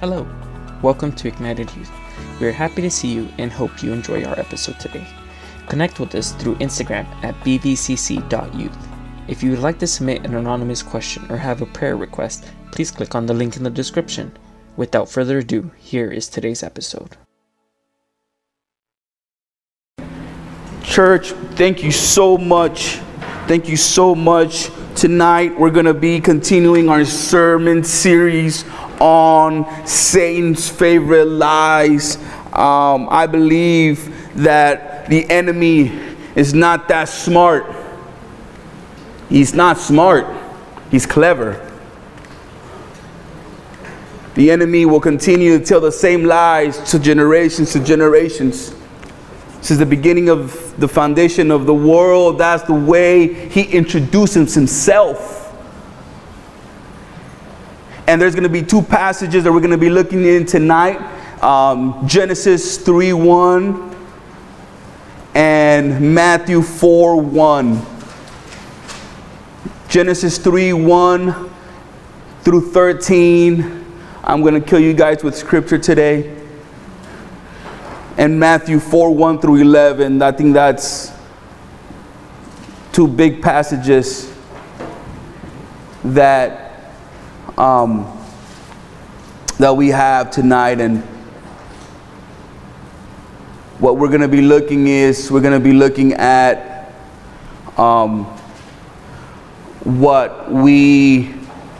Hello, welcome to Ignited Youth. We are happy to see you and hope you enjoy our episode today. Connect with us through Instagram at bvcc.youth. If you would like to submit an anonymous question or have a prayer request, please click on the link in the description. Without further ado, here is today's episode. Church, thank you so much. Thank you so much. Tonight, we're going to be continuing our sermon series on Satan's favorite lies. Um, I believe that the enemy is not that smart. He's not smart, he's clever. The enemy will continue to tell the same lies to generations to generations. Since the beginning of the foundation of the world, that's the way he introduces himself. And there's going to be two passages that we're going to be looking in tonight um, Genesis 3 1 and Matthew 4 1. Genesis 3 1 through 13. I'm going to kill you guys with scripture today. And Matthew 4 1 through 11. I think that's two big passages that, um, that we have tonight. And what we're going to be looking is we're going to be looking at um, what we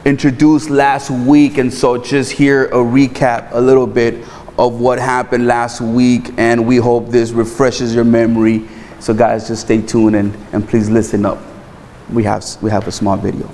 introduced last week. And so just here a recap a little bit of what happened last week. And we hope this refreshes your memory. So guys, just stay tuned and, and please listen up. We have, we have a small video.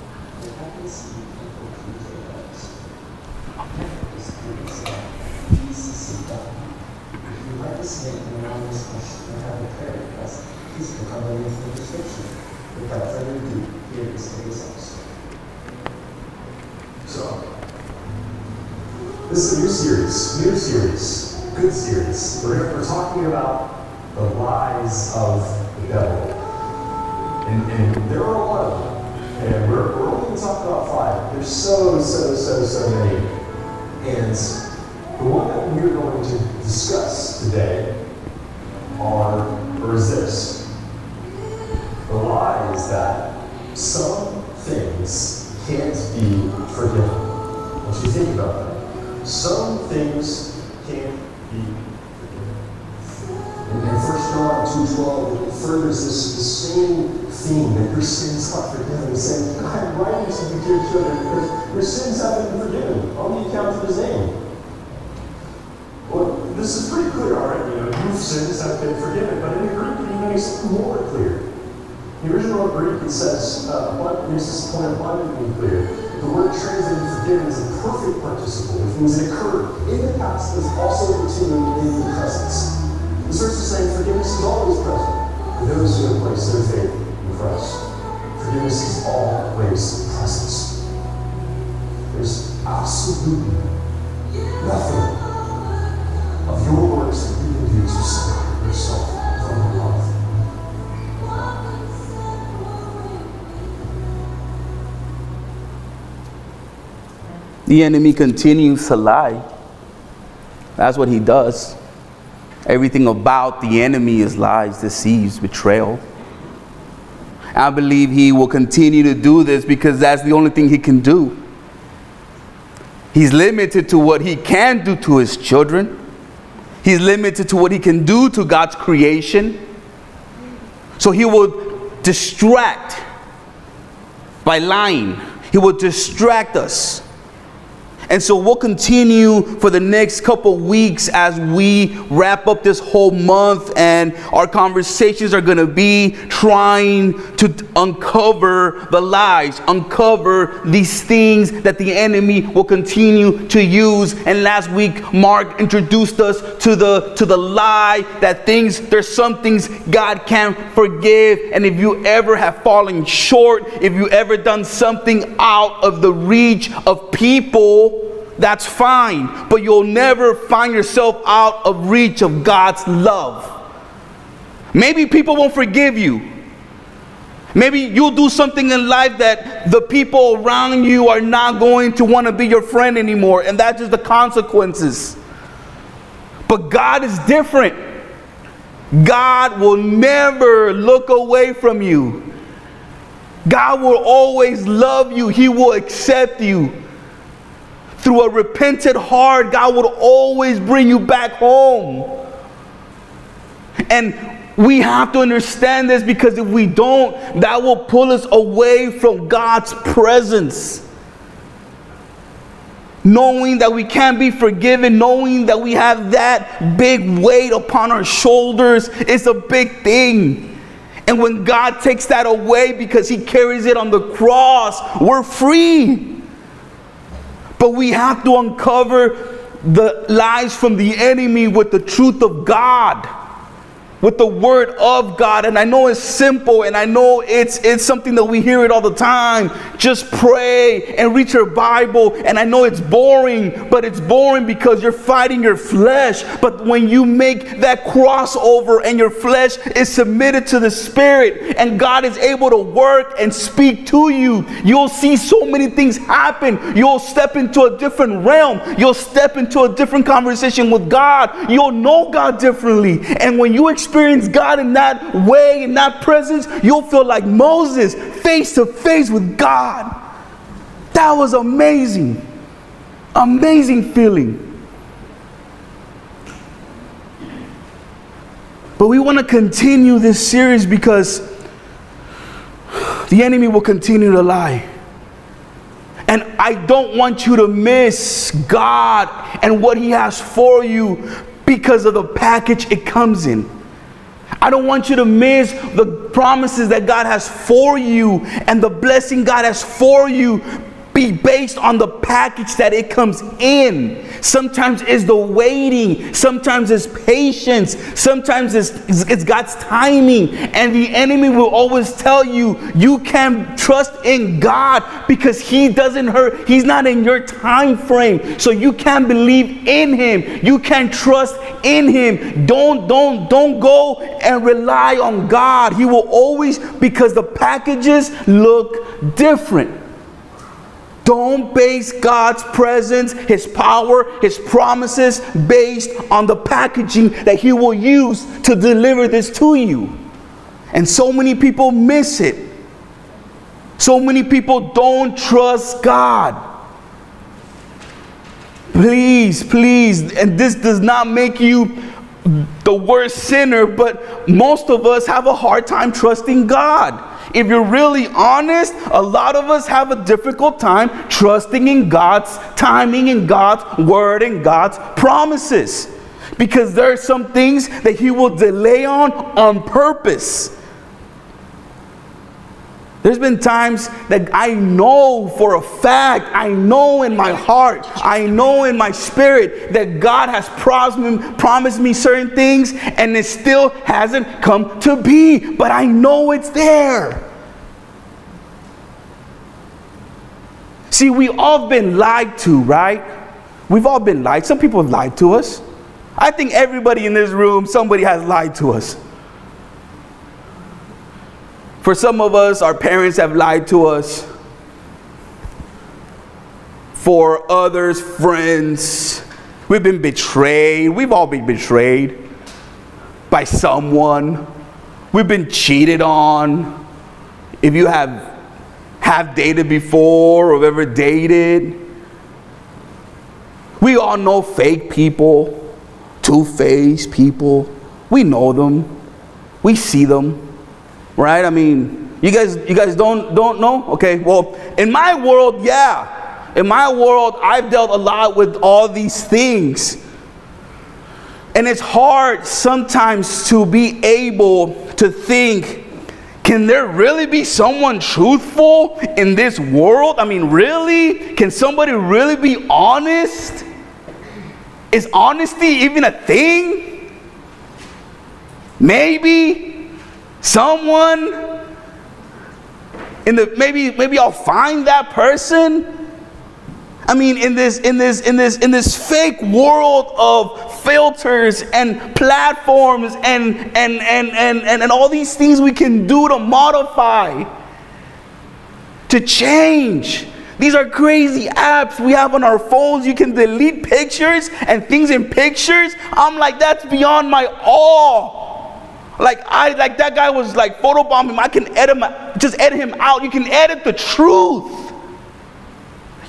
The enemy continues to lie. That's what he does. Everything about the enemy is lies, deceives, betrayal. I believe he will continue to do this because that's the only thing he can do. He's limited to what he can do to his children. He's limited to what he can do to God's creation. So he will distract by lying. He will distract us. And so we'll continue for the next couple weeks as we wrap up this whole month, and our conversations are going to be trying to uncover the lies, uncover these things that the enemy will continue to use. And last week, Mark introduced us to the to the lie that things there's some things God can't forgive, and if you ever have fallen short, if you ever done something out of the reach of people that's fine, but you'll never find yourself out of reach of God's love. Maybe people won't forgive you. Maybe you'll do something in life that the people around you are not going to want to be your friend anymore, and that's just the consequences. But God is different. God will never look away from you. God will always love you. He will accept you. Through a repentant heart, God will always bring you back home. And we have to understand this because if we don't, that will pull us away from God's presence. Knowing that we can't be forgiven, knowing that we have that big weight upon our shoulders is a big thing. And when God takes that away because He carries it on the cross, we're free. But we have to uncover the lies from the enemy with the truth of God with the word of God. And I know it's simple and I know it's it's something that we hear it all the time. Just pray and read your Bible. And I know it's boring, but it's boring because you're fighting your flesh. But when you make that crossover and your flesh is submitted to the spirit and God is able to work and speak to you, you'll see so many things happen. You'll step into a different realm. You'll step into a different conversation with God. You'll know God differently. And when you experience God in that way, in that presence, you'll feel like Moses, face to face with God. That was amazing. Amazing feeling. But we want to continue this series because the enemy will continue to lie. And I don't want you to miss God and what He has for you because of the package it comes in. I don't want you to miss the promises that God has for you and the blessing God has for you be based on the package that it comes in. Sometimes it's the waiting, sometimes it's patience, sometimes it's, it's God's timing. And the enemy will always tell you you can trust in God because He doesn't hurt, He's not in your time frame. So you can believe in Him, you can trust in Him. Don't, don't, don't go and rely on God. He will always, because the packages look different. Don't base God's presence, His power, His promises based on the packaging that He will use to deliver this to you. And so many people miss it. So many people don't trust God. Please, please, and this does not make you the worst sinner, but most of us have a hard time trusting God. If you're really honest, a lot of us have a difficult time trusting in God's timing, in God's word, and God's promises. Because there are some things that He will delay on on purpose. There's been times that I know for a fact, I know in my heart, I know in my spirit that God has promised me, certain things and it still hasn't come to be, but I know it's there. See, we've all been lied to, right? We've all been lied. Some people have lied to us. I think everybody in this room, somebody has lied to us. For some of us, our parents have lied to us. For others, friends, we've been betrayed. We've all been betrayed by someone. We've been cheated on. If you have have dated before or ever dated. We all know fake people, two-faced people. We know them. We see them. Right? I mean, you guys you guys don't don't know? Okay. Well, in my world, yeah. In my world, I've dealt a lot with all these things. And it's hard sometimes to be able to think can there really be someone truthful in this world? I mean, really? Can somebody really be honest? Is honesty even a thing? Maybe someone in the maybe maybe I'll find that person. I mean, in this, in this, in this, in this fake world of filters and platforms and and and and, and, and all these things we can do to modify, to change. These are crazy apps we have on our phones. You can delete pictures and things in pictures. I'm like, that's beyond my awe. Like I like that guy was like photobombing. I can edit him, just edit him out. You can edit the truth.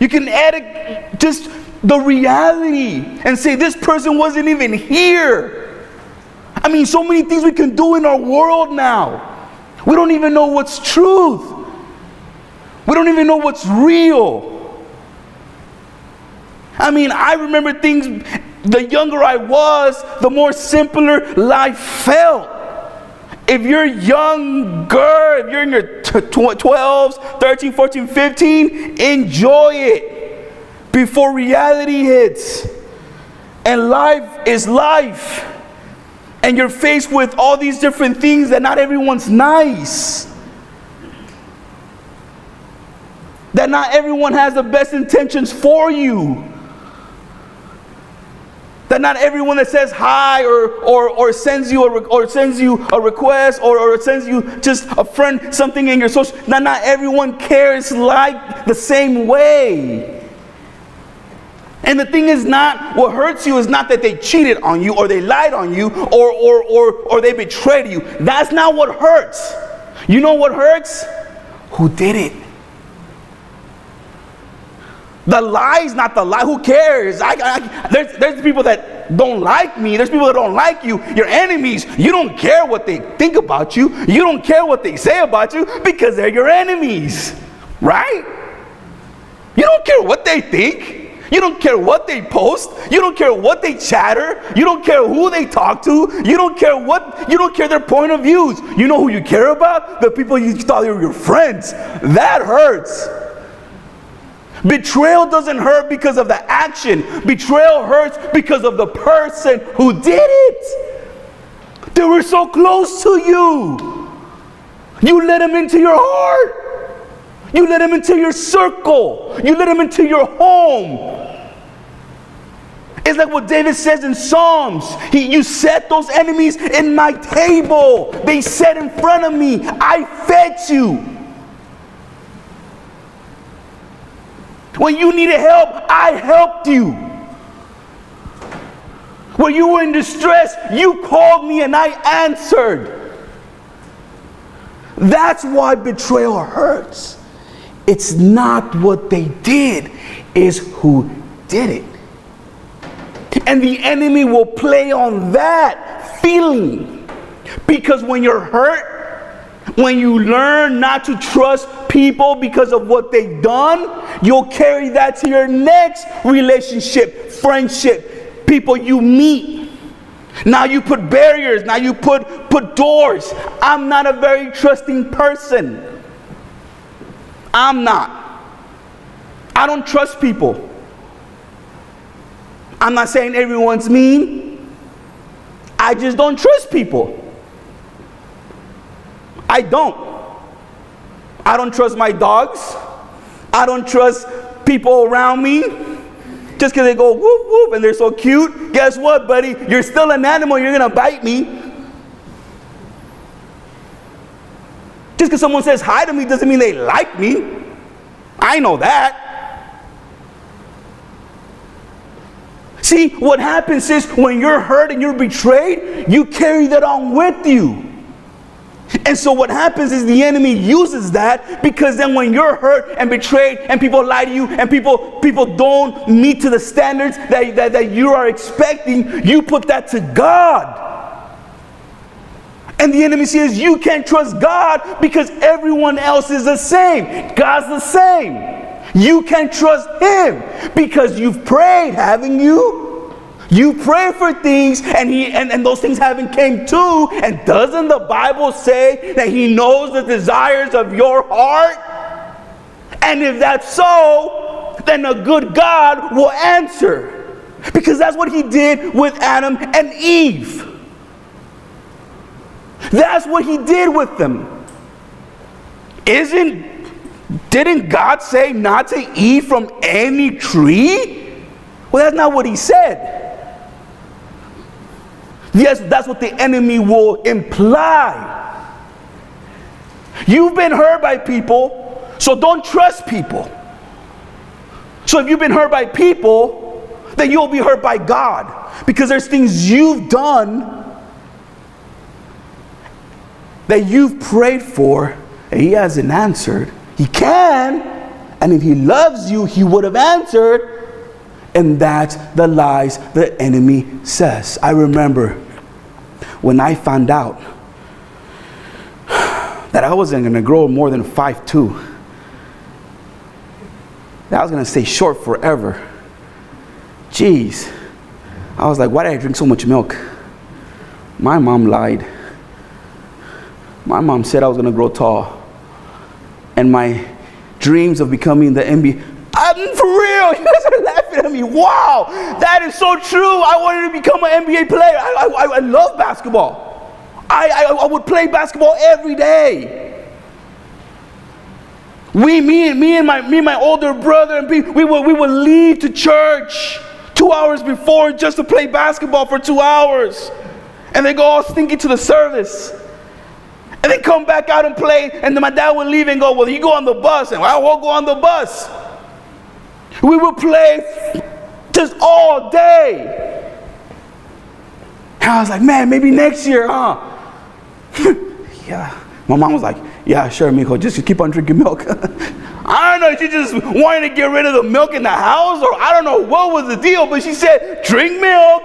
You can edit just the reality and say this person wasn't even here. I mean, so many things we can do in our world now. We don't even know what's truth. We don't even know what's real. I mean, I remember things, the younger I was, the more simpler life felt. If you're younger, if you're in your 12s, 13, 14, 15, enjoy it before reality hits. And life is life. And you're faced with all these different things that not everyone's nice. That not everyone has the best intentions for you. That not everyone that says hi or, or, or sends you a, or sends you a request or, or sends you just a friend something in your social, that not everyone cares like the same way. And the thing is not, what hurts you is not that they cheated on you or they lied on you or, or, or, or they betrayed you. That's not what hurts. You know what hurts? Who did it? The lie is not the lie. Who cares? I, I, there's, there's people that don't like me. There's people that don't like you. Your enemies. You don't care what they think about you. You don't care what they say about you because they're your enemies. Right? You don't care what they think. You don't care what they post. You don't care what they chatter. You don't care who they talk to. You don't care what, you don't care their point of views. You know who you care about? The people you thought were your friends. That hurts. Betrayal doesn't hurt because of the action, betrayal hurts because of the person who did it. They were so close to you. You let them into your heart, you let them into your circle, you let them into your home. It's like what David says in Psalms. He, you set those enemies in my table. They sat in front of me. I fed you. When you needed help, I helped you. When you were in distress, you called me and I answered. That's why betrayal hurts. It's not what they did, it's who did it. And the enemy will play on that feeling. Because when you're hurt, when you learn not to trust people because of what they've done, you'll carry that to your next relationship, friendship, people you meet. Now you put barriers, now you put put doors. I'm not a very trusting person. I'm not. I don't trust people. I'm not saying everyone's mean. I just don't trust people. I don't. I don't trust my dogs. I don't trust people around me. Just because they go whoop whoop and they're so cute, guess what, buddy? You're still an animal, you're gonna bite me. Just because someone says hi to me doesn't mean they like me. I know that. See, what happens is when you're hurt and you're betrayed, you carry that on with you. And so what happens is the enemy uses that because then when you're hurt and betrayed and people lie to you and people people don't meet to the standards that, that, that you are expecting, you put that to God. And the enemy says you can't trust God because everyone else is the same. God's the same. You can't trust him because you've prayed, haven't you? You pray for things and he and, and those things haven't came to. And doesn't the Bible say that he knows the desires of your heart? And if that's so, then a good God will answer. Because that's what he did with Adam and Eve. That's what he did with them. Isn't Didn't God say not to eat from any tree? Well, that's not what he said. Yes, that's what the enemy will imply. You've been hurt by people, so don't trust people. So if you've been hurt by people, then you'll be hurt by God because there's things you've done that you've prayed for and He hasn't answered. He can, and if He loves you, He would have answered. And that's the lies the enemy says. I remember when I found out that I wasn't going to grow more than 5'2, that I was going to stay short forever. Jeez. I was like, why did I drink so much milk? My mom lied. My mom said I was going to grow tall. And my dreams of becoming the NBA. I'm for real. You guys are laughing me. Wow, that is so true. I wanted to become an NBA player. I, I, I love basketball. I, I, I would play basketball every day. We, me, and me and my, me and my older brother, and we, would, we would leave to church two hours before just to play basketball for two hours, and they go all stinky to the service. And then come back out and play, and then my dad would leave and go, Well, you go on the bus, and I won't go on the bus. We would play just all day. And I was like, Man, maybe next year, huh? yeah. My mom was like, Yeah, sure, Miko, just keep on drinking milk. I don't know, she just wanted to get rid of the milk in the house, or I don't know what was the deal, but she said, Drink milk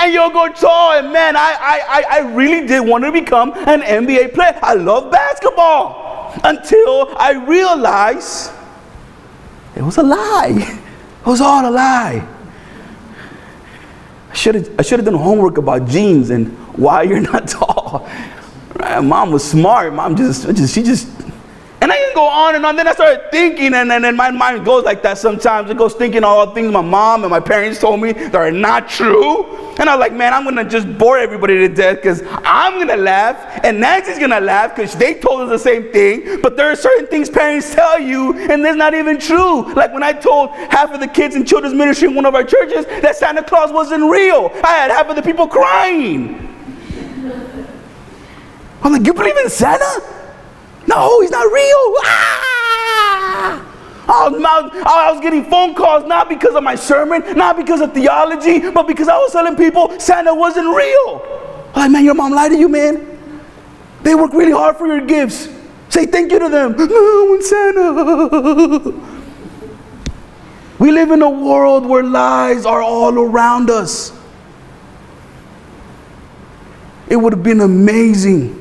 and you'll go tall. And man, I, I, I really did want to become an NBA player. I love basketball until I realized it was a lie. It was all a lie. I should have I should have done homework about genes and why you're not tall. Right? Mom was smart. Mom just, just she just and I can go on and on. Then I started thinking, and then my mind goes like that sometimes. It goes thinking all things my mom and my parents told me that are not true. And I'm like, man, I'm gonna just bore everybody to death because I'm gonna laugh, and Nancy's gonna laugh because they told us the same thing. But there are certain things parents tell you, and they're not even true. Like when I told half of the kids in children's ministry in one of our churches that Santa Claus wasn't real, I had half of the people crying. I'm like, you believe in Santa? No, he's not real. Ah! I was, I was getting phone calls not because of my sermon, not because of theology, but because I was telling people Santa wasn't real. Like, man, your mom lied to you, man. They work really hard for your gifts. Say thank you to them. No, Santa. We live in a world where lies are all around us. It would have been amazing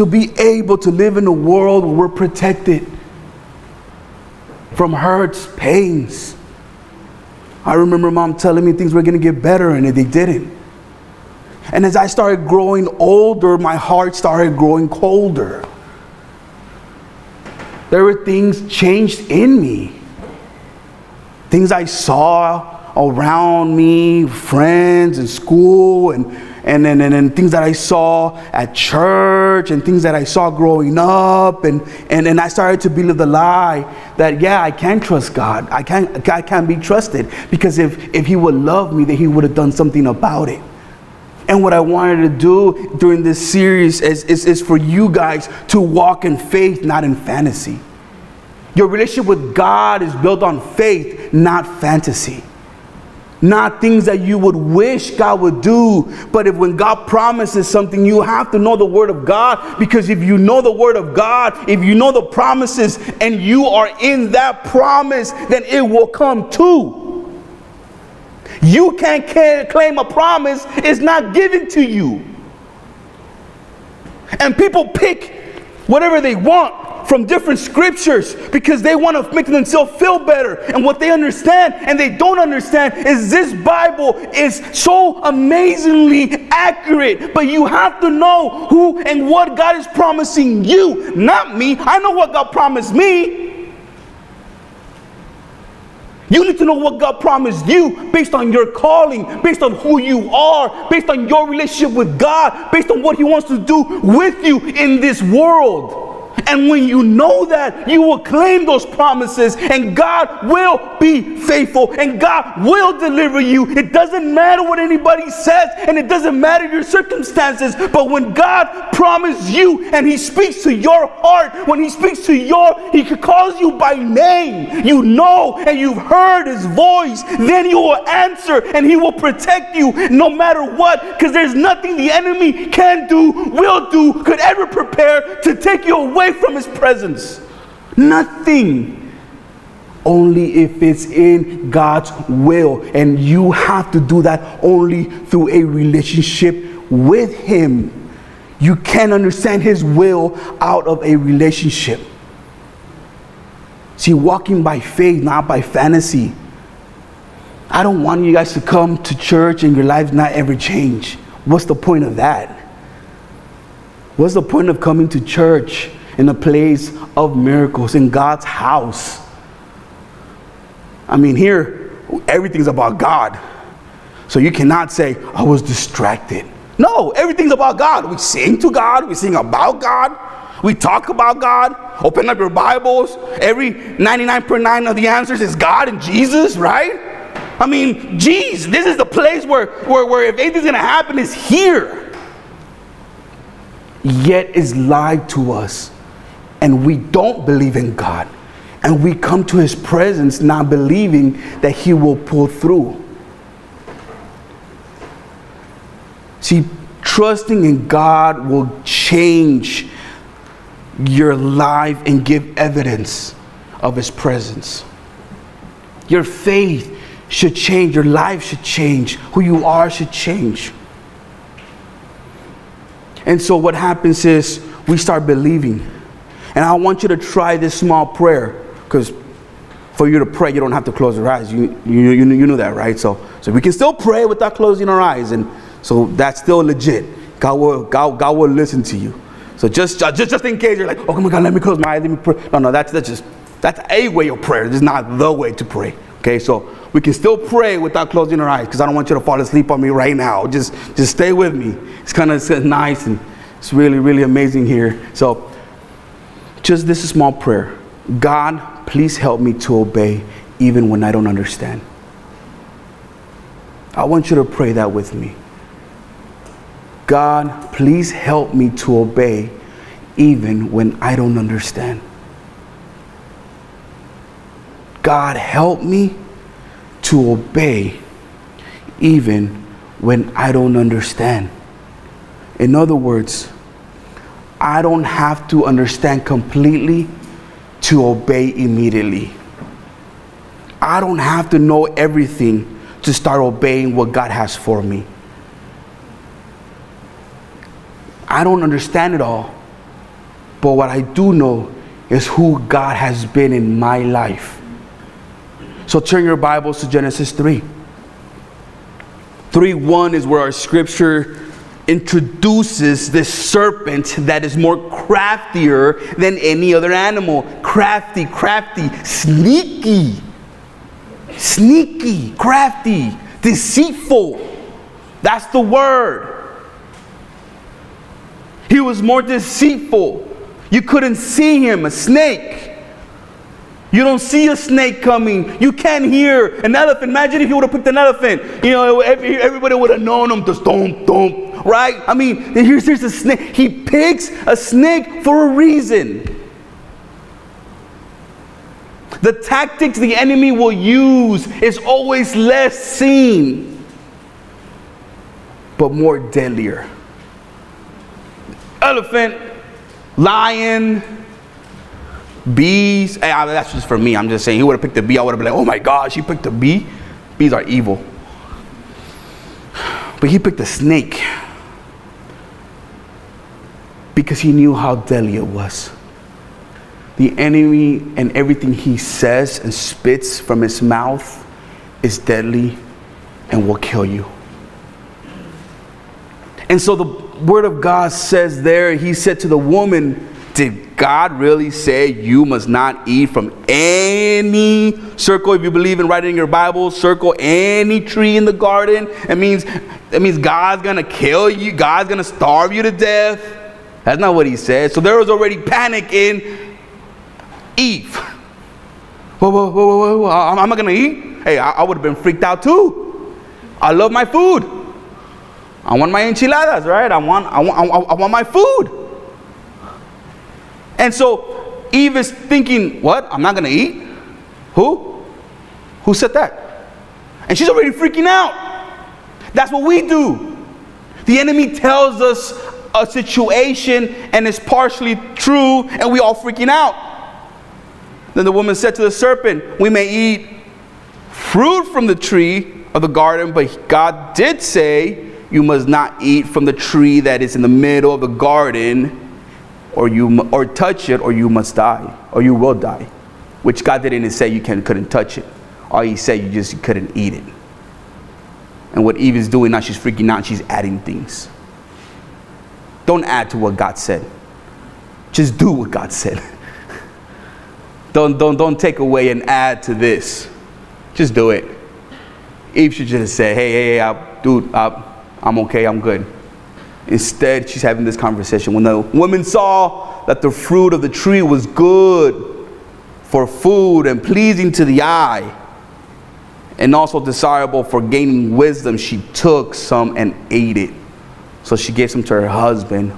to be able to live in a world where we're protected from hurts, pains. I remember mom telling me things were going to get better and they didn't. And as I started growing older, my heart started growing colder. There were things changed in me. Things I saw around me, friends and school and and, and, and, and, things that I saw at church and things that I saw growing up. And, and, and I started to believe the lie that, yeah, I can trust God. I can, I can be trusted because if, if He would love me, then He would have done something about it. And what I wanted to do during this series is, is, is for you guys to walk in faith, not in fantasy. Your relationship with God is built on faith, not fantasy not things that you would wish God would do. But if when God promises something, you have to know the Word of God because if you know the Word of God, if you know the promises and you are in that promise, then it will come true. You can't claim a promise, it's not given to you. And people pick whatever they want from different scriptures because they want to make themselves feel better. And what they understand and they don't understand is this Bible is so amazingly accurate. But you have to know who and what God is promising you, not me. I know what God promised me. You need to know what God promised you based on your calling, based on who you are, based on your relationship with God, based on what He wants to do with you in this world. And when you know that, you will claim those promises, and God will be faithful, and God will deliver you. It doesn't matter what anybody says, and it doesn't matter your circumstances, but when God promises you and He speaks to your heart, when He speaks to your, He calls you by name, you know, and you've heard His voice, then you will answer, and He will protect you no matter what, because there's nothing the enemy can do, will do, could ever prepare to take you away from his presence. Nothing. Only if it's in God's will. And you have to do that only through a relationship with Him. You can't understand His will out of a relationship. See, walking by faith, not by fantasy. I don't want you guys to come to church and your lives not ever change. What's the point of that? What's the point of coming to church in a place of miracles, in God's house? I mean, here, everything's about God. So you cannot say, I was distracted. No, everything's about God. We sing to God, we sing about God, we talk about God. Open up your Bibles. Every 99.9 of the answers is God and Jesus, right? I mean, geez, this is the place where, where, where if anything's gonna happen, is here yet is lied to us and we don't believe in God. And we come to his presence not believing that he will pull through. See, trusting in God will change your life and give evidence of his presence. Your faith should change, your life should change, who you are should change. And so what happens is we start believing. And I want you to try this small prayer because for you to pray, you don't have to close your eyes. You, you, you, you know that, right? So, so we can still pray without closing our eyes. And so that's still legit. God will, God, God will listen to you. So just, just, just in case you're like, oh my God, let me close my eyes, let me pray. No, no, that's, that's just, that's a way of prayer. It's not the way to pray. Okay, so we can still pray without closing our eyes because I don't want you to fall asleep on me right now. Just, just stay with me. It's kind of nice and it's really, really amazing here. So, just this small prayer God, please help me to obey even when I don't understand. I want you to pray that with me. God, please help me to obey even when I don't understand. God, help me to obey even when I don't understand. In other words, I don't have to understand completely to obey immediately. I don't have to know everything to start obeying what God has for me. I don't understand it all, but what I do know is who God has been in my life. So turn your Bibles to Genesis 3. 3 1 is where our scripture introduces this serpent that is more craftier than any other animal. Crafty, crafty, sneaky, sneaky, crafty, deceitful. That's the word. He was more deceitful. You couldn't see him, a snake. You don't see a snake coming. You can't hear an elephant. Imagine if you would have picked an elephant. You know, everybody would have known him to stomp, stomp, right? I mean, here's, here's a snake. He picks a snake for a reason. The tactics the enemy will use is always less seen, but more deadlier. Elephant, lion, Bees, hey, that's just for me. I'm just saying, he would have picked a bee. I would have been like, oh my gosh, he picked a bee. Bees are evil. But he picked a snake because he knew how deadly it was. The enemy and everything he says and spits from his mouth is deadly and will kill you. And so the word of God says there, he said to the woman, did God really say you must not eat from any circle? If you believe in writing your Bible, circle any tree in the garden. It means it means God's gonna kill you, God's gonna starve you to death. That's not what he said. So there was already panic in Eve. Whoa, whoa, whoa, whoa, whoa. Am I gonna eat? Hey, I, I would have been freaked out too. I love my food. I want my enchiladas, right? I want, I want, I want my food. And so Eve is thinking, what? I'm not gonna eat? Who? Who said that? And she's already freaking out. That's what we do. The enemy tells us a situation and it's partially true, and we all freaking out. Then the woman said to the serpent, We may eat fruit from the tree of the garden, but God did say, You must not eat from the tree that is in the middle of the garden, or you or touch it, or you must die, or you will die. Which God didn't say you can, couldn't touch it. All He said you just couldn't eat it. And what Eve is doing now, she's freaking out, she's adding things. Don't add to what God said. Just do what God said. don't, don't, don't take away and add to this. Just do it. Eve should just say, hey, hey, hey, I, dude, I, I'm okay, I'm good. Instead, she's having this conversation. When the woman saw that the fruit of the tree was good for food and pleasing to the eye, and also desirable for gaining wisdom, she took some and ate it. So she gave some to her husband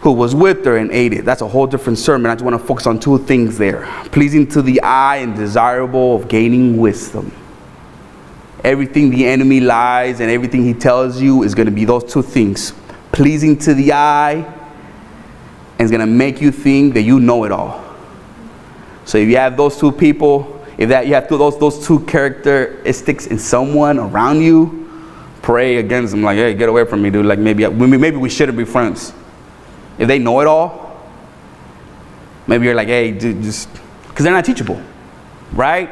who was with her and ate it. That's a whole different sermon. I just want to focus on two things there pleasing to the eye and desirable of gaining wisdom. Everything the enemy lies and everything he tells you is going to be those two things pleasing to the eye and it's going to make you think that you know it all. So if you have those two people, if that you have those, those two characteristics in someone around you, pray against them like, hey, get away from me, dude. Like maybe, maybe we shouldn't be friends. If they know it all, maybe you're like, hey, dude, just, because they're not teachable, right?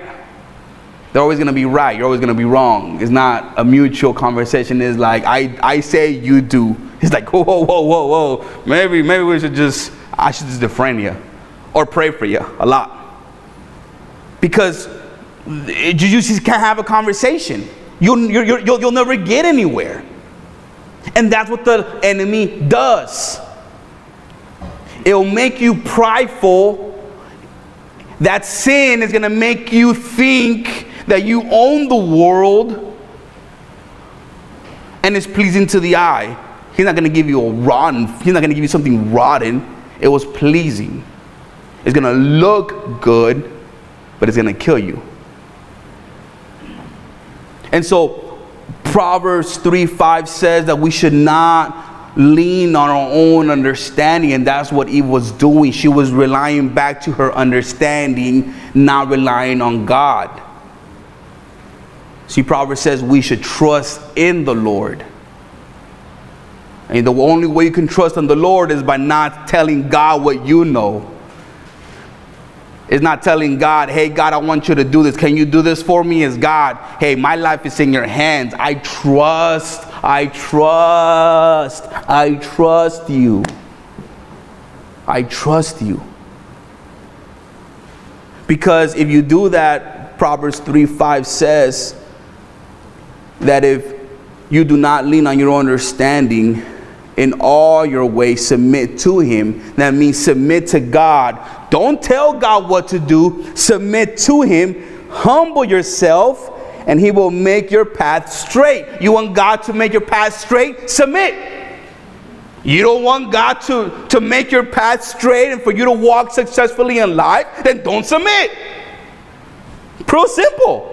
They're always gonna be right. You're always gonna be wrong. It's not a mutual conversation. It's like I, I say, you do. It's like whoa, whoa, whoa, whoa. Maybe, maybe we should just, I should just defriend you, or pray for you a lot because you just can't have a conversation. You'll, you'll, you'll, you'll never get anywhere. And that's what the enemy does. It'll make you prideful. That sin is going to make you think that you own the world and it's pleasing to the eye. He's not going to give you a rotten, he's not going to give you something rotten. It was pleasing. It's going to look good, but it's going to kill you. And so Proverbs 3 5 says that we should not lean on our own understanding, and that's what Eve was doing. She was relying back to her understanding, not relying on God. See, Proverbs says we should trust in the Lord. And the only way you can trust in the Lord is by not telling God what you know it's not telling God, hey, God, I want you to do this. Can you do this for me? It's God, hey, my life is in your hands. I trust, I trust, I trust you. I trust you. Because if you do that, Proverbs 3 5 says that if you do not lean on your understanding, in all your ways submit to him. That means submit to God. Don't tell God what to do, submit to him. Humble yourself, and he will make your path straight. You want God to make your path straight? Submit. You don't want God to, to make your path straight and for you to walk successfully in life? Then don't submit. Pretty simple.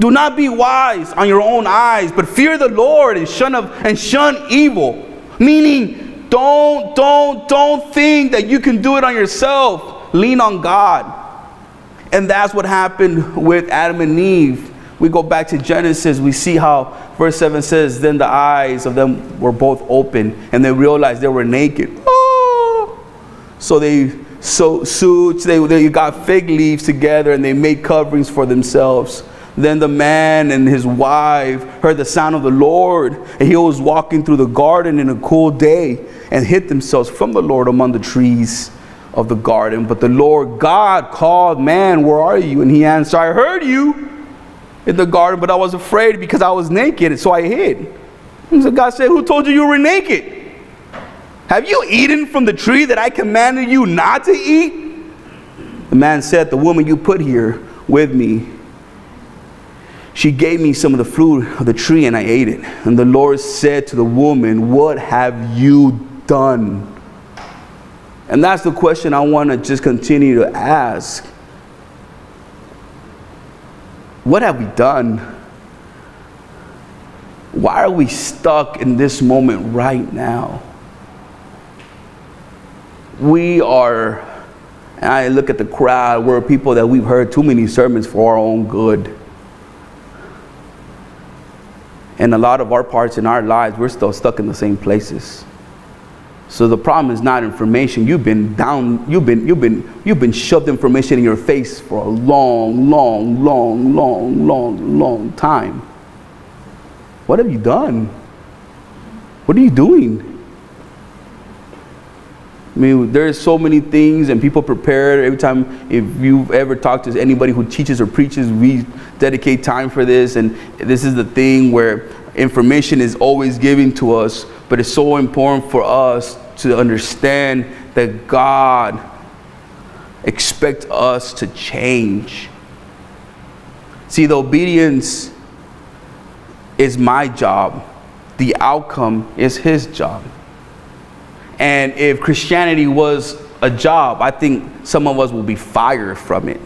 Do not be wise on your own eyes, but fear the Lord and shun of and shun evil. Meaning, don't, don't, don't think that you can do it on yourself. Lean on God. And that's what happened with Adam and Eve. We go back to Genesis, we see how verse 7 says, Then the eyes of them were both open, and they realized they were naked. Oh! So they sewed suits, they, they got fig leaves together, and they made coverings for themselves. Then the man and his wife heard the sound of the Lord, and he was walking through the garden in a cool day and hid themselves from the Lord among the trees of the garden. But the Lord God called, Man, where are you? And he answered, I heard you in the garden, but I was afraid because I was naked, and so I hid. And so God said, Who told you you were naked? Have you eaten from the tree that I commanded you not to eat? The man said, The woman you put here with me, she gave me some of the fruit of the tree and I ate it. And the Lord said to the woman, What have you done? And that's the question I want to just continue to ask. What have we done? Why are we stuck in this moment right now? We are, I look at the crowd, we're people that we've heard too many sermons for our own good. And a lot of our parts in our lives, we're still stuck in the same places. So the problem is not information. You've been down, you've been, you've been, you've been shoved information in your face for a long, long, long, long, long, long time. What have you done? What are you doing? I mean, there's so many things, and people prepare every time. If you've ever talked to anybody who teaches or preaches, we dedicate time for this, and this is the thing where information is always given to us but it's so important for us to understand that God expects us to change. See, the obedience is my job, the outcome is His job. And if Christianity was a job, I think some of us will be fired from it.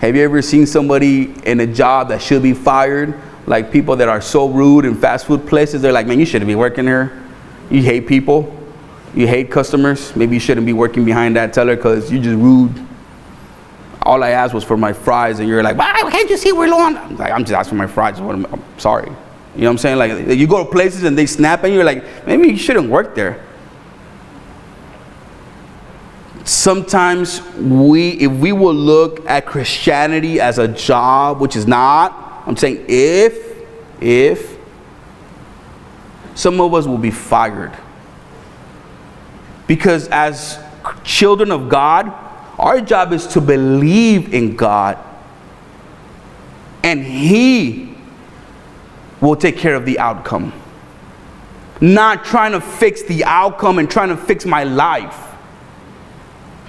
Have you ever seen somebody in a job that should be fired like people that are so rude in fast food places, they're like, man, you shouldn't be working here. You hate people. You hate customers. Maybe you shouldn't be working behind that teller because you're just rude. All I asked was for my fries, and you're like, why can't you see we're on? I'm, like, I'm just asking for my fries. I'm sorry. You know what I'm saying? Like, you go to places and they snap and you're like, maybe you shouldn't work there. Sometimes we, if we will look at Christianity as a job, which is not, I'm saying if, if, some of us will be fired. Because as children of God, our job is to believe in God. And He will take care of the outcome. Not trying to fix the outcome and trying to fix my life.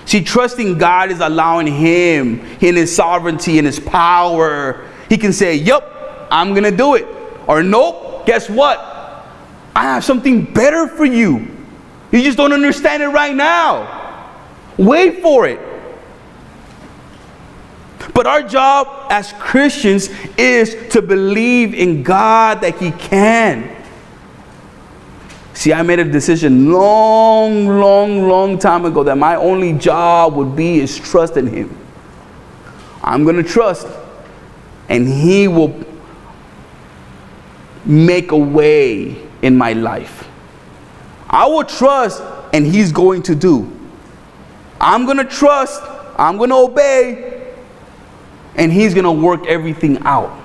See, trusting God is allowing Him in His sovereignty and His power he can say, Yep, I'm going to do it. Or, Nope, guess what? I have something better for you. You just don't understand it right now. Wait for it. But our job as Christians is to believe in God that He can. See, I made a decision long, long, long time ago that my only job would be is trust in Him. I'm going to trust and He will make a way in my life. I will trust, and He's going to do. I'm going to trust, I'm going to obey, and He's going to work everything out.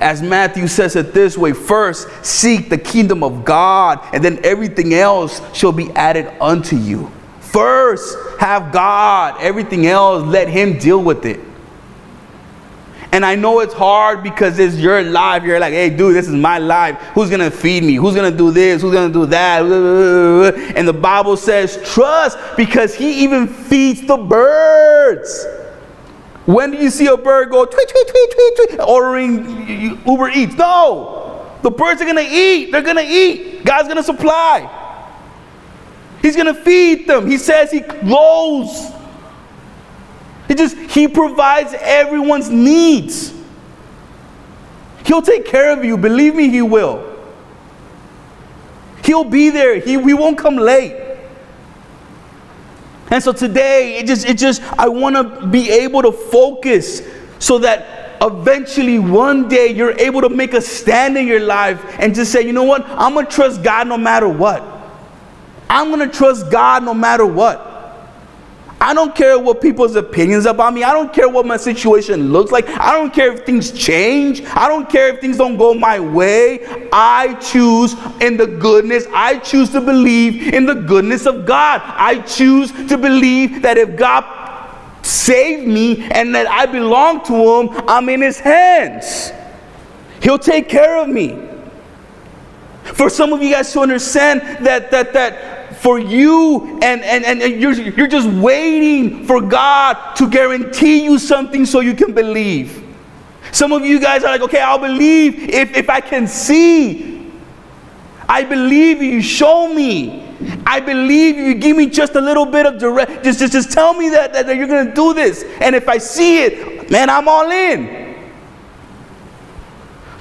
As Matthew says it this way first seek the kingdom of God, and then everything else shall be added unto you. First, have God, everything else, let Him deal with it. And I know it's hard because it's your life. You're like, hey, dude, this is my life. Who's going to feed me? Who's going to do this? Who's going to do that? And the Bible says, trust because he even feeds the birds. When do you see a bird go tweet, tweet, tweet, tweet, tweet, ordering Uber Eats? No. The birds are to eat. They're to eat. God's to supply. He's to feed them. He says he clothes he just, he provides everyone's needs. He'll take care of you. Believe me, he will. He'll be there. He, we won't come late. And so today, it just, it just, I want to be able to focus so that eventually one day you're able to make a stand in your life and just say, you know what? I'm going to trust God no matter what. I'm going to trust God no matter what. I don't care what people's opinions about me. I don't care what my situation looks like. I don't care if things change. I don't care if things don't go my way. I choose in the goodness. I choose to believe in the goodness of God. I choose to believe that if God saved me and that I belong to Him, I'm in His hands. He'll take care of me. For some of you guys to understand that that that for you and, and, and you're, you're just waiting for God to guarantee you something so you can believe. Some of you guys are like, okay, I'll believe if, if I can see. I believe you, show me. I believe you give me just a little bit of direct, just, just, just tell me that, that, that you're going to do this. And if I see it, man, I'm all in.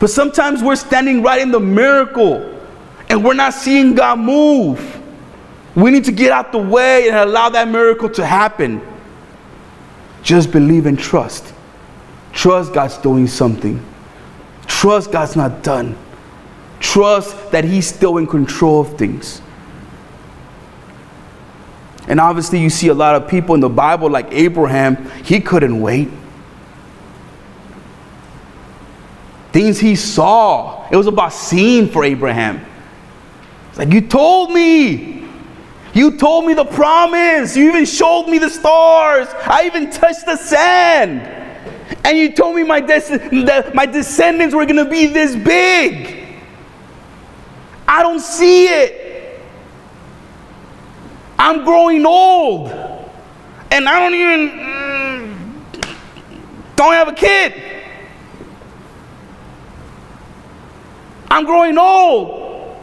But sometimes we're standing right in the miracle and we're not seeing God move. We need to get out the way and allow that miracle to happen. Just believe and trust. Trust God's doing something. Trust God's not done. Trust that He's still in control of things. And obviously, you see a lot of people in the Bible, like Abraham, he couldn't wait. Things he saw, it was about seeing for Abraham. It's like, you told me. You told me the promise. You even showed me the stars. I even touched the sand. And you told me my, des- my descendants were going to be this big. I don't see it. I'm growing old. And I don't even mm, don't have a kid. I'm growing old.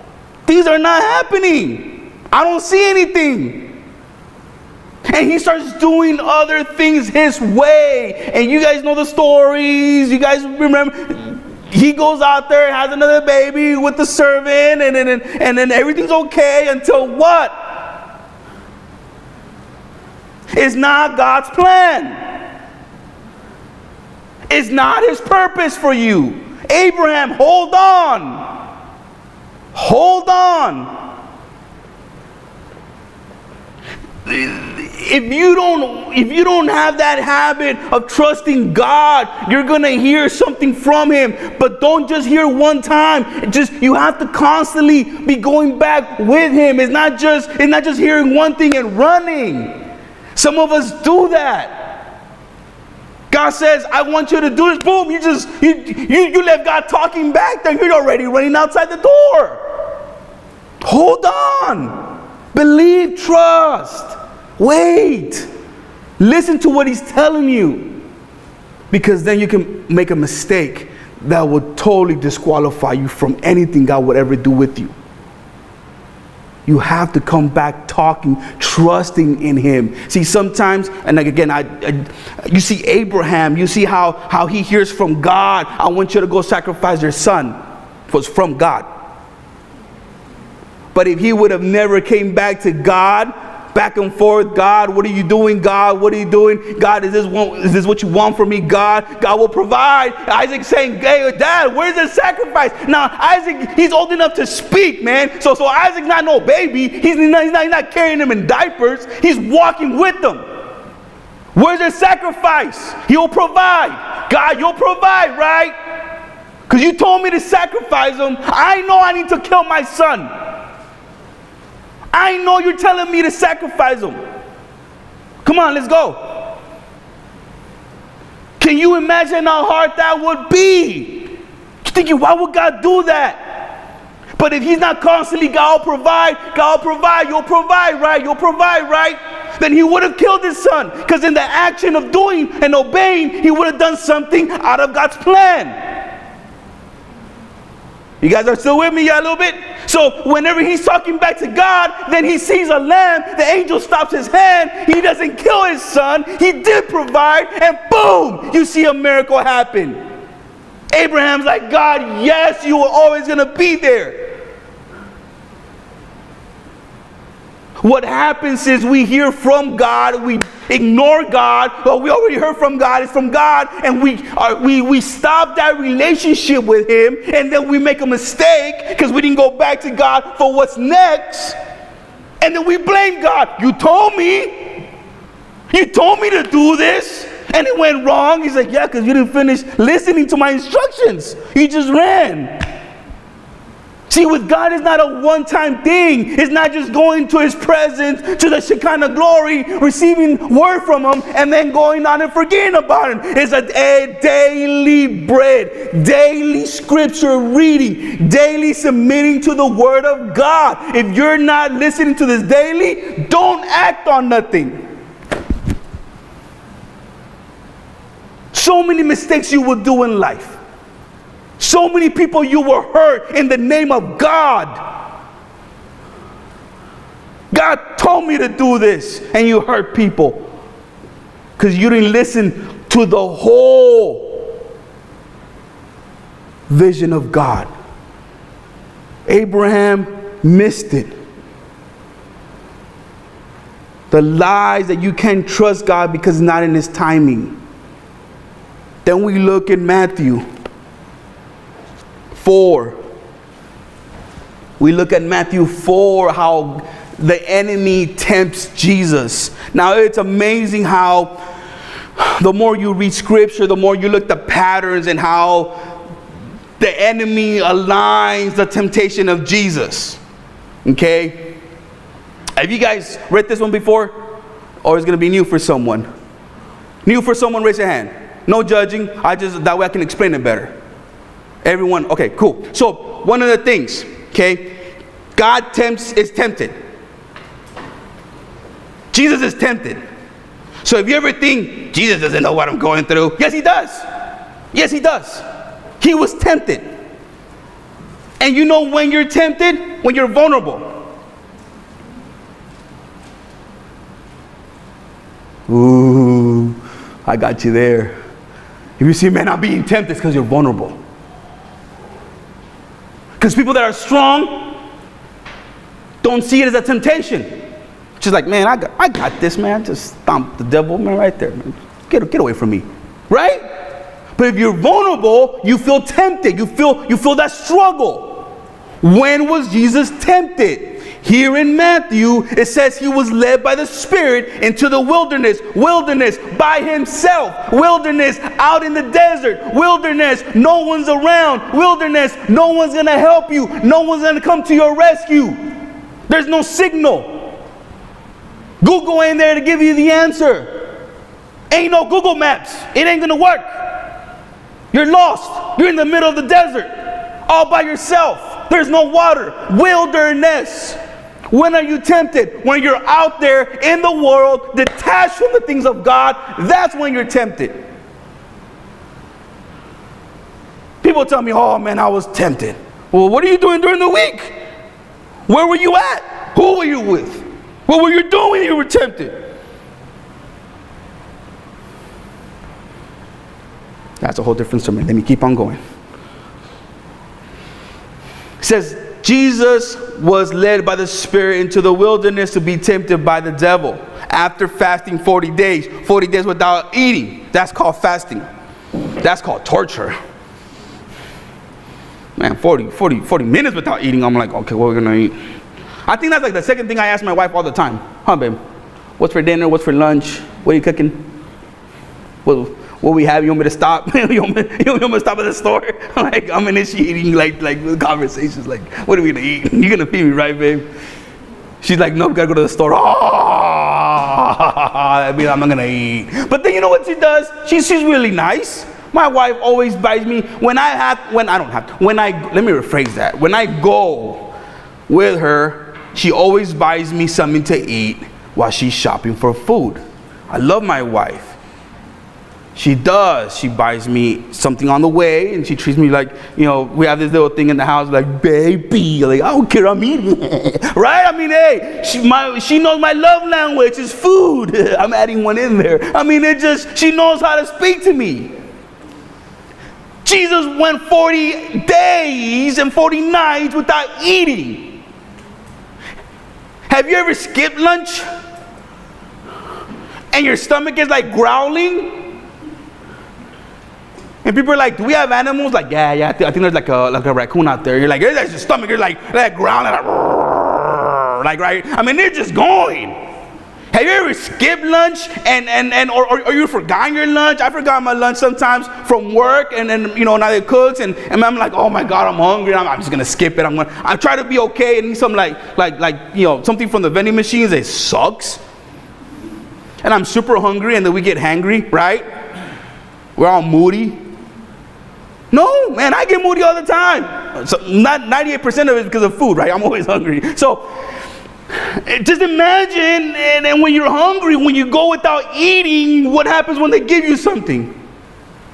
These are not happening. I don't see anything. And he starts doing other things his way. And you guys know the stories. You guys remember. He goes out there, and has another baby with the servant, and, and, and then everything's okay until what? It's not God's plan. It's not his purpose for you. Abraham, hold on. Hold on. If you don't if you don't have that habit of trusting God, you're going to hear something from him, but don't just hear one time. Just you have to constantly be going back with him. It's not just it's not just hearing one thing and running. Some of us do that. God says, I want you to do this. Boom, you just, you, you, you left God talking back then. You're already running outside the door. Hold on. Believe, trust. Wait. Listen to what he's telling you. Because then you can make a mistake that would totally disqualify you from anything God would ever do with you. You have to come back talking, trusting in Him. See, sometimes, and again, I, I, you see Abraham, you see how, how he hears from God, I want you to go sacrifice your son, was from God. But if he would have never came back to God, back and forth. God, what are you doing? God, what are you doing? God, is this, is this what you want from me? God, God will provide. Isaac saying, hey, Dad, where's the sacrifice? Now, Isaac, he's old enough to speak, man. So, so Isaac's not no baby. He's not, he's not, he's not carrying him in diapers. He's walking with them. Where's the sacrifice? He'll provide. God, you'll provide, right? Because you told me to sacrifice him. I know I need to kill my son. I know you're telling me to sacrifice them. Come on, let's go. Can you imagine how hard that would be? You're thinking, why would God do that? But if He's not constantly, God will provide, God will provide, you'll provide, right? You'll provide, right? Then He would have killed His son. Because in the action of doing and obeying, He would have done something out of God's plan. You guys are still with me yeah, a little bit? So whenever he's talking back to God, then he sees a lamb, the angel stops his hand, he doesn't kill his son, he did provide, and boom, you see a miracle happen. Abraham's like, God, yes, you were always gonna be there. What happens is we hear from God, we ignore God, but we already heard from God, it's from God, and we, are, we, we stop that relationship with Him, and then we make a mistake because we didn't go back to God for what's next, and then we blame God. You told me, you told me to do this, and it went wrong. He's like, Yeah, because you didn't finish listening to my instructions, you just ran. See, with God, it's not a one time thing. It's not just going to His presence, to the Shekinah glory, receiving word from Him, and then going on and forgetting about Him. It's a, a daily bread, daily scripture reading, daily submitting to the Word of God. If you're not listening to this daily, don't act on nothing. So many mistakes you will do in life. So many people you were hurt in the name of God. God told me to do this, and you hurt people because you didn't listen to the whole vision of God. Abraham missed it. The lies that you can't trust God because it's not in His timing. Then we look in Matthew 4. We look at Matthew 4, how the enemy tempts Jesus. Now, it's amazing how the more you read scripture, the more you look at the patterns and how the enemy aligns the temptation of Jesus. Okay? Have you guys read this one before? Or is it going to be new for someone? New for someone, raise your hand. No judging. I just, that way I can explain it better. Everyone, okay, cool. So, one of the things, okay, God tempts is tempted. Jesus is tempted. So if you ever think Jesus doesn't know what I'm going through, yes, he does. Yes, he does. He was tempted. And you know when you're tempted? When you're vulnerable. Ooh, I got you there. If you see man not being tempted, it's because you're vulnerable. Because people that are strong don't see it as a temptation. She's like, man, I got, I got this, man. Just stomp the devil, man, right there. Man. Get, get away from me. Right? But if you're vulnerable, you feel tempted. You feel, you feel that struggle. When was Jesus tempted? Here in Matthew, it says he was led by the Spirit into the wilderness, wilderness by himself, wilderness out in the desert, wilderness, no one's around, wilderness, no one's gonna help you, no one's gonna come to your rescue. There's no signal. Google ain't there to give you the answer. Ain't no Google Maps. It ain't gonna work. You're lost. You're in the middle of the desert, all by yourself. There's no water. Wilderness. When are you tempted? When you're out there in the world, detached from the things of God, that's when you're tempted. People tell me, oh man, I was tempted. Well, what are you doing during the week? Where were you at? Who were you with? What were you doing when you were tempted? That's a whole different sermon. Let me keep on going. It says, Jesus was led by the Spirit into the wilderness to be tempted by the devil after fasting 40 days. 40 days without eating. That's called fasting. That's called torture. Man, 40, 40, 40 minutes without eating, I'm like, okay, what are we gonna eat? I think that's like the second thing I ask my wife all the time. Huh, babe? What's for dinner? What's for lunch? What are you cooking? What, what we have? You want me to stop? you, want me, you want me to stop at the store? like I'm initiating like like conversations. Like, what are we gonna eat? You're gonna feed me, right, babe? She's like, no, we gotta go to the store. I mean, I'm not gonna eat. But then you know what she does? She's she's really nice. My wife always buys me when I have when I don't have when I let me rephrase that. When I go with her, she always buys me something to eat while she's shopping for food. I love my wife. She does. She buys me something on the way and she treats me like, you know, we have this little thing in the house like, baby. Like, I don't care, I'm eating. right? I mean, hey, she, my, she knows my love language is food. I'm adding one in there. I mean, it just, she knows how to speak to me. Jesus went 40 days and 40 nights without eating. Have you ever skipped lunch? And your stomach is like growling? And people are like, do we have animals? Like, yeah, yeah, I, th- I think there's like a, like a raccoon out there. You're like, there's your stomach. You're like, like growling, like, like, right? I mean, they're just going. Have you ever skipped lunch and, and, and or, or, or you forgot your lunch? I forgot my lunch sometimes from work and then, you know, now it cooks and, and I'm like, oh my God, I'm hungry. I'm, I'm just going to skip it. I'm going to I try to be okay and eat some like, like, like, you know, something from the vending machines. It sucks. And I'm super hungry and then we get hangry, right? We're all moody. No, man, I get moody all the time. So not 98% of it because of food, right? I'm always hungry. So just imagine, and, and when you're hungry, when you go without eating, what happens when they give you something?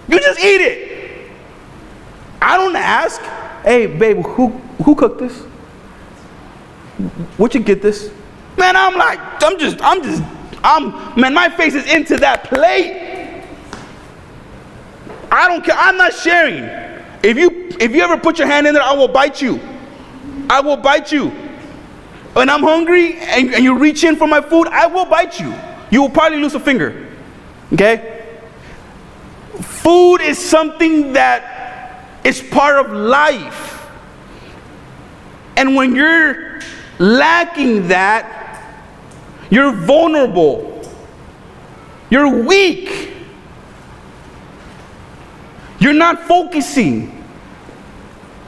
You just eat it. I don't ask, hey, babe, who, who cooked this? Where'd you get this? Man, I'm like, I'm just, I'm just, I'm, man, my face is into that plate. I don't care, I'm not sharing. If you, if you ever put your hand in there, I will bite you. I will bite you and I'm hungry and, and you reach in for my food, I will bite you. You will probably lose a finger. Okay? Food is something that is part of life. And when you're lacking that, you're vulnerable. You're weak. You're not focusing.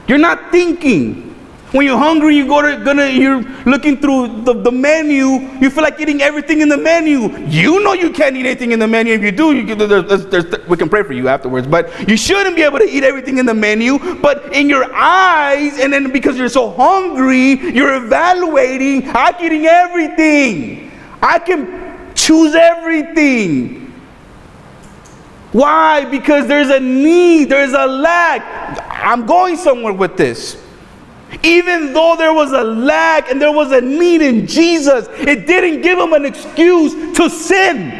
You're not thinking. When you're hungry, you go to, gonna, you're looking through the, the menu, you feel like eating everything in the menu. You know you can't eat anything in the menu. If you do, you, there's, there's, we can pray for you afterwards. But you shouldn't be able to eat everything in the menu. But in your eyes, and then because you're so hungry, you're evaluating, I'm eating everything. I can choose everything. Why? Because there's a need, there's a lack. I'm going somewhere with this. Even though there was a lack and there was a need in Jesus, it didn't give him an excuse to sin.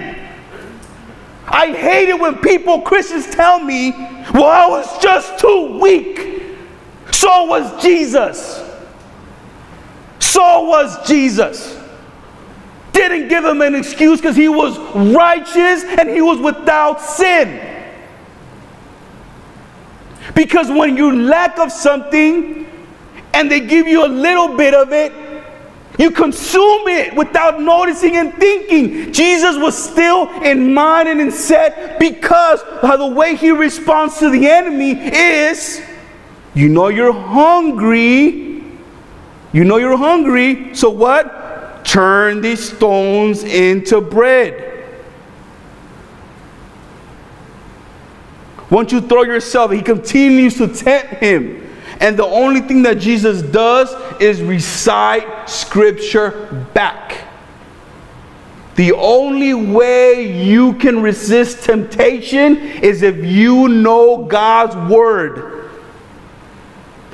I hate it when people, Christians, tell me, well, I was just too weak. So was Jesus. So was Jesus. Didn't give him an excuse because he was righteous and he was without sin. Because when you lack of something, and they give you a little bit of it, you consume it without noticing and thinking. Jesus was still in mind and in set because the way he responds to the enemy is you know you're hungry. You know you're hungry. So what? Turn these stones into bread. Once you throw yourself, he continues to tempt him. And the only thing that Jesus does is recite scripture back. The only way you can resist temptation is if you know God's word.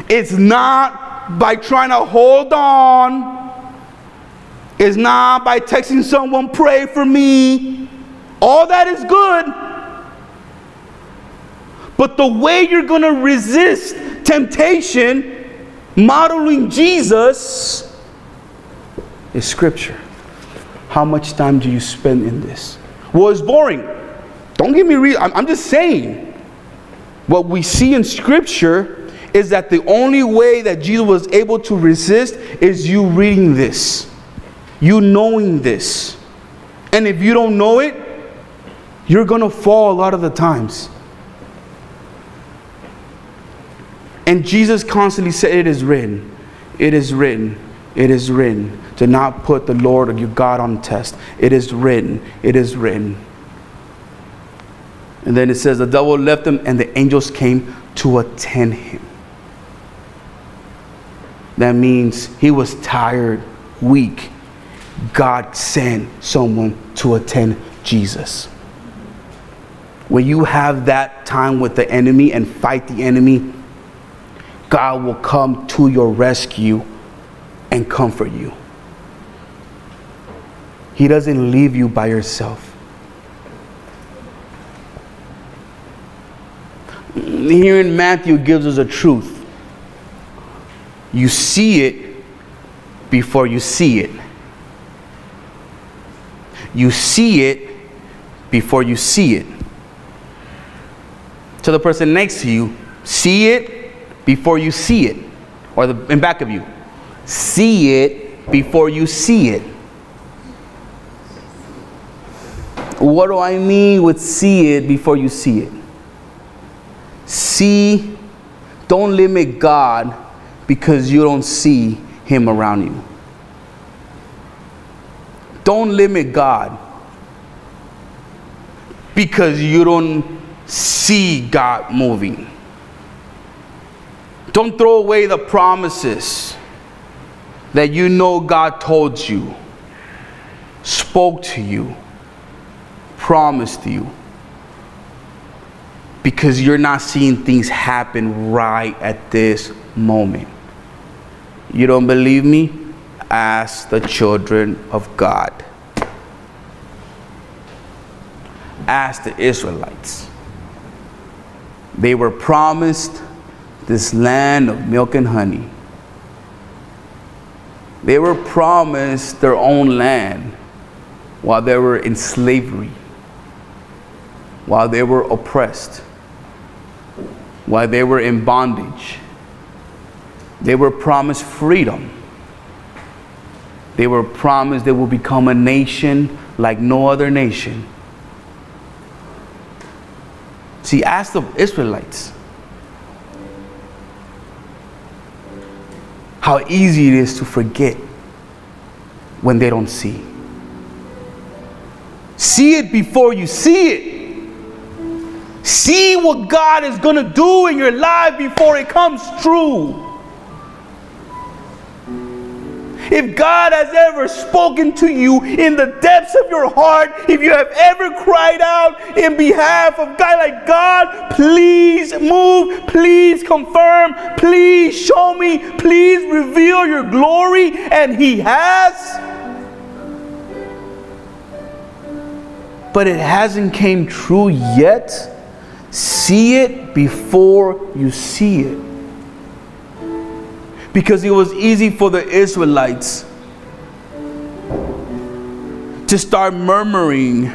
It's not by trying to hold on. It's not by texting someone, pray for me. All that is good. But the way you're going to resist temptation, modeling Jesus, is Scripture. How much time do you spend in this? Well, it's boring. Don't give me real. I'm just saying. What we see in Scripture is that the only way that Jesus was able to resist is you reading this, you knowing this. And if you don't know it, you're going to fall a lot of the times. And Jesus constantly said, It is written, it is written, it is written. To not put the Lord or your God on test. It is written, it is written. And then it says, The devil left him, and the angels came to attend him. That means he was tired, weak. God sent someone to attend Jesus. When you have that time with the enemy and fight the enemy, God will come to your rescue and comfort you. He doesn't leave you by yourself. Here in Matthew gives us a truth. You see it before you see it. You see it before you see it. To the person next to you, see it before you see it, or the, in back of you. See it before you see it. What do I mean with see it before you see it? See, don't limit God because you don't see Him around you. Don't limit God because you don't see God moving. Don't throw away the promises that you know God told you, spoke to you, promised you, because you're not seeing things happen right at this moment. You don't believe me? Ask the children of God. as the Israelites. They were promised this land of milk and honey. They were promised their own land while they were in slavery, while they were oppressed, while they were in bondage. They were promised freedom. They were promised they will become a nation like no other nation. See, ask the Israelites how easy it is to forget when they don't see. See it before you see it. See what God is going to do in your life before it comes true. If God has ever spoken to you in the depths of your heart, if you have ever cried out in behalf of God, like God, please move, please confirm, please show me, please reveal your glory, and He has. But it hasn't came true yet. See it before you see it because it was easy for the Israelites to start murmuring,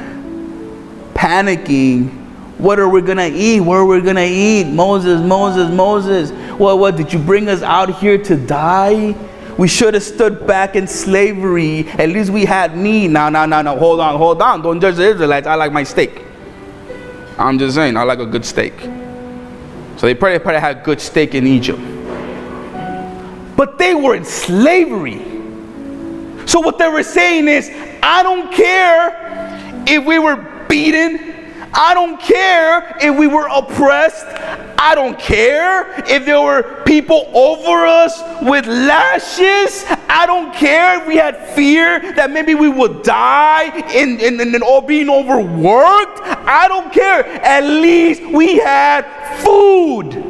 panicking. What are we gonna eat? Where are we gonna eat? Moses, Moses, Moses. What, what, did you bring us out here to die? We should have stood back in slavery. At least we had meat. Now, now, now, now, Hold on, hold on. Don't judge the Israelites. I like my steak. I'm just saying, I like a good steak. So they probably, probably had good steak in Egypt but they were in slavery. So what they were saying is, I don't care if we were beaten. I don't care if we were oppressed. I don't care if there were people over us with lashes. I don't care if we had fear that maybe we would die in, in, in, in or being overworked. I don't care. At least we had food.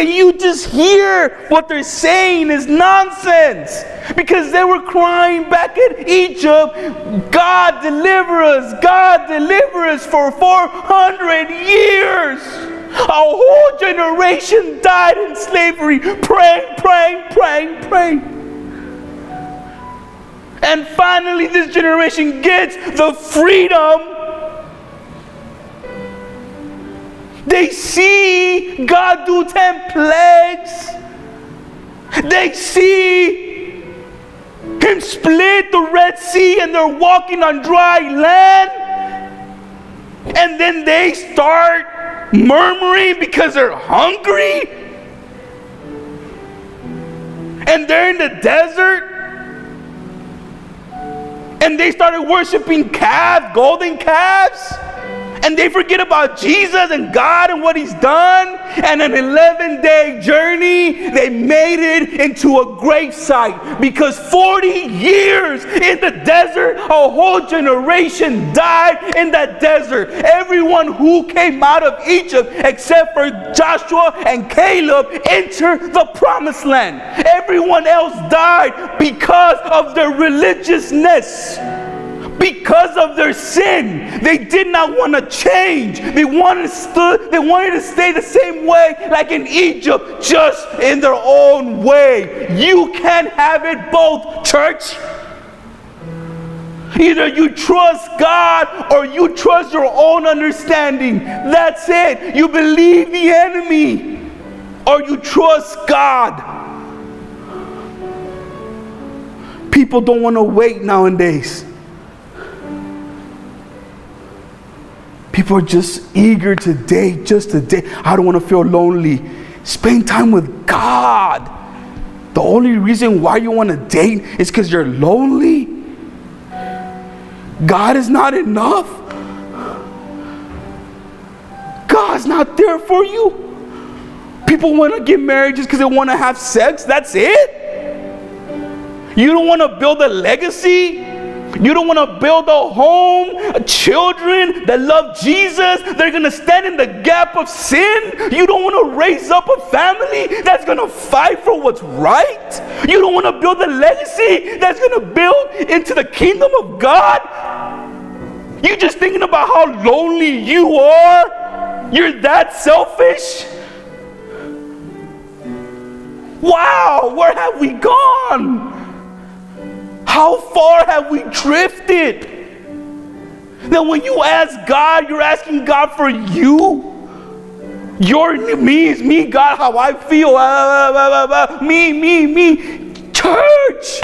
Can you just hear what they're saying is nonsense? Because they were crying back at Egypt, God deliver us, God deliver us for 400 years. A whole generation died in slavery, praying, praying, praying, praying. And finally, this generation gets the freedom They see God do 10 plagues. They see Him split the Red Sea and they're walking on dry land. And then they start murmuring because they're hungry. And they're in the desert. And they started worshiping calves, golden calves and they forget about Jesus and God and what He's done. And an 11 day journey, they made it into a great sight because 40 years in the desert, a whole generation died in that desert. Everyone who came out of Egypt, except for Joshua and Caleb, entered the promised land. Everyone else died because of their religiousness because of their sin. They did not want to change. They wanted to they wanted to stay the same way like in Egypt, just in their own way. You can't have it both, church. Either you trust God or you trust your own understanding. That's it. You believe the enemy or you trust God. People don't want to wait nowadays. People are just eager to date, just to date. I don't want to feel lonely. Spend time with God. The only reason why you want to date is because you're lonely. God is not enough. God's not there for you. People want to get married just because they want to have sex. That's it. You don't want to build a legacy. You don't want to build a home, children that love Jesus. They're going to stand in the gap of sin. You don't want to raise up a family that's going to fight for what's right. You don't want to build a legacy that's going to build into the kingdom of God. You're just thinking about how lonely you are. You're that selfish. Wow, where have we gone? How far have we drifted? That when you ask God, you're asking God for you. Your me is me, God, how I feel. Uh, uh, uh, me, me, me. Church.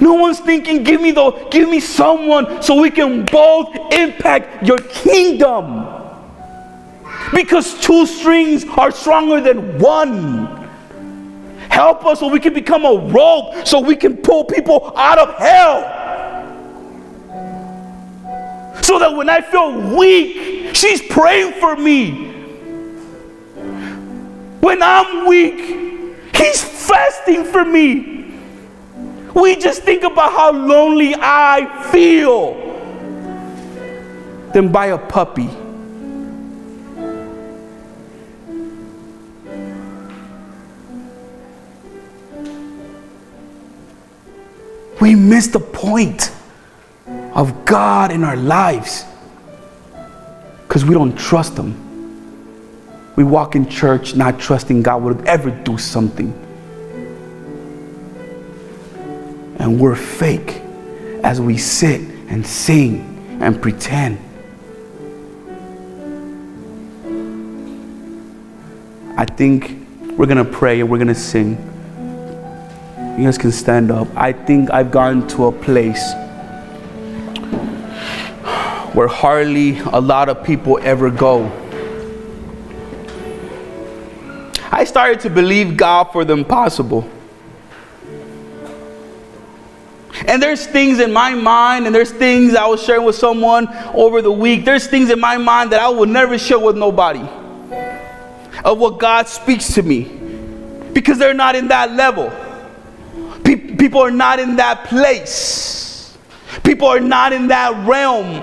No one's thinking, give me the give me someone so we can both impact your kingdom. Because two strings are stronger than one. Help us so we can become a rope so we can pull people out of hell. So that when I feel weak, she's praying for me. When I'm weak, he's fasting for me. We just think about how lonely I feel. Then buy a puppy. Miss the point of God in our lives because we don't trust Him. We walk in church not trusting God would ever do something. And we're fake as we sit and sing and pretend. I think we're going to pray and we're going to sing. You guys can stand up. I think I've gotten to a place where hardly a lot of people ever go. I started to believe God for the impossible. And there's things in my mind, and there's things I was sharing with someone over the week. There's things in my mind that I will never share with nobody of what God speaks to me because they're not in that level. People are not in that place. People are not in that realm.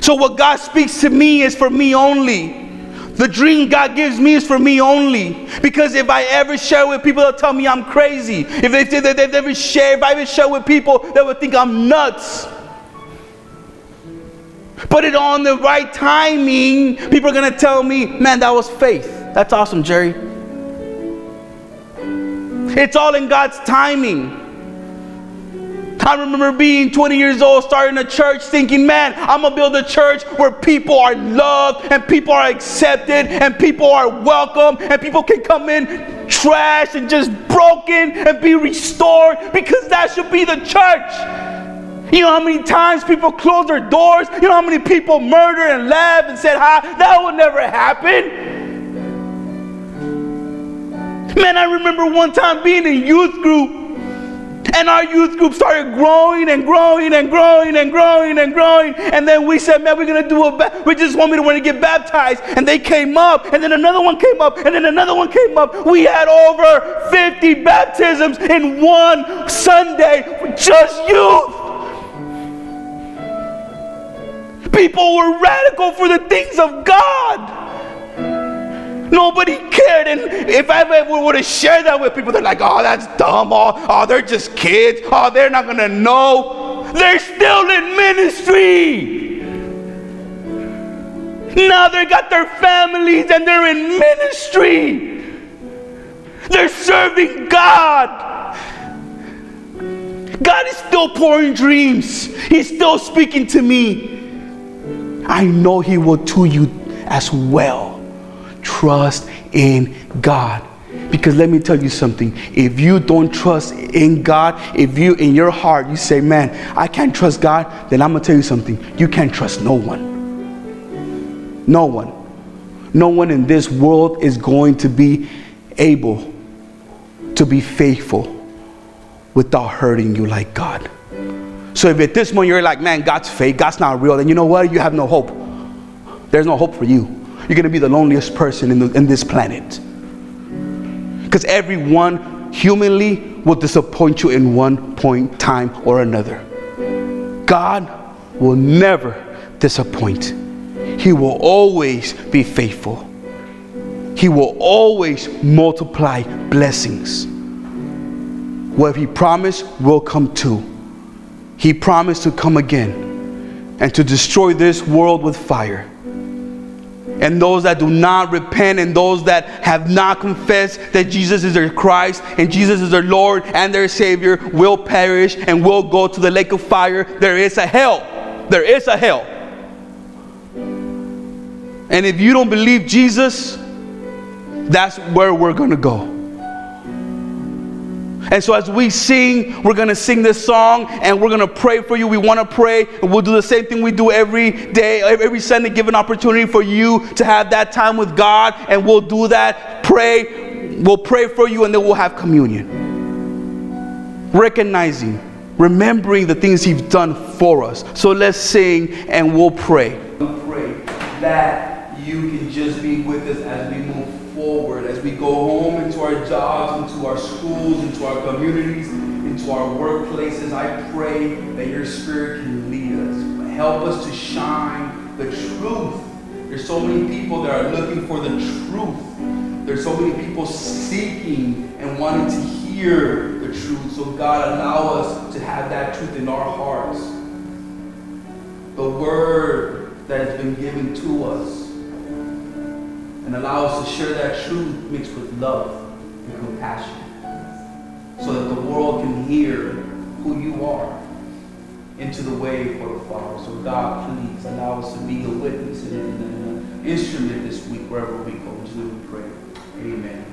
So, what God speaks to me is for me only. The dream God gives me is for me only. Because if I ever share with people, they'll tell me I'm crazy. If they, they, they've ever share, if I ever share with people, they would think I'm nuts. But it on the right timing, people are gonna tell me, man, that was faith. That's awesome, Jerry. It's all in God's timing. I remember being 20 years old, starting a church, thinking, man, I'm gonna build a church where people are loved and people are accepted and people are welcome and people can come in trash and just broken and be restored because that should be the church. You know how many times people close their doors? You know how many people murder and left and said hi? That would never happen. Man, I remember one time being in youth group and our youth group started growing and growing and growing and growing and growing. And then we said, man, we're going to do a, ba- we just want me to want to get baptized. And they came up, and then another one came up, and then another one came up. We had over 50 baptisms in one Sunday, just youth. People were radical for the things of God. Nobody cared. And if I ever would have shared that with people, they're like, oh, that's dumb. Oh, oh they're just kids. Oh, they're not going to know. They're still in ministry. Now they got their families and they're in ministry. They're serving God. God is still pouring dreams. He's still speaking to me. I know He will to you as well trust in God. Because let me tell you something. If you don't trust in God, if you in your heart you say, "Man, I can't trust God," then I'm going to tell you something. You can't trust no one. No one. No one in this world is going to be able to be faithful without hurting you like God. So if at this moment you're like, man, God's fake, God's not real, then you know what? You have no hope. There's no hope for you. You're going to be the loneliest person in, the, in this planet. Because everyone humanly will disappoint you in one point, time, or another. God will never disappoint. He will always be faithful. He will always multiply blessings. What He promised will come true. He promised to come again and to destroy this world with fire. And those that do not repent and those that have not confessed that Jesus is their Christ and Jesus is their Lord and their Savior will perish and will go to the lake of fire. There is a hell. There is a hell. And if you don't believe Jesus, that's where we're going to go. And so, as we sing, we're going to sing this song and we're going to pray for you. We want to pray, and we'll do the same thing we do every day, every Sunday, give an opportunity for you to have that time with God. And we'll do that. Pray. We'll pray for you, and then we'll have communion. Recognizing, remembering the things He's done for us. So, let's sing and we'll pray. Pray that you can just be with us as we forward as we go home into our jobs, into our schools, into our communities, into our workplaces. I pray that your spirit can lead us. Help us to shine the truth. There's so many people that are looking for the truth. There's so many people seeking and wanting to hear the truth. So God, allow us to have that truth in our hearts. The word that has been given to us and allow us to share that truth mixed with love and compassion so that the world can hear who you are into the way for the Father. So God, please allow us to be a witness and an instrument this week wherever we go. In Jesus we pray. Amen.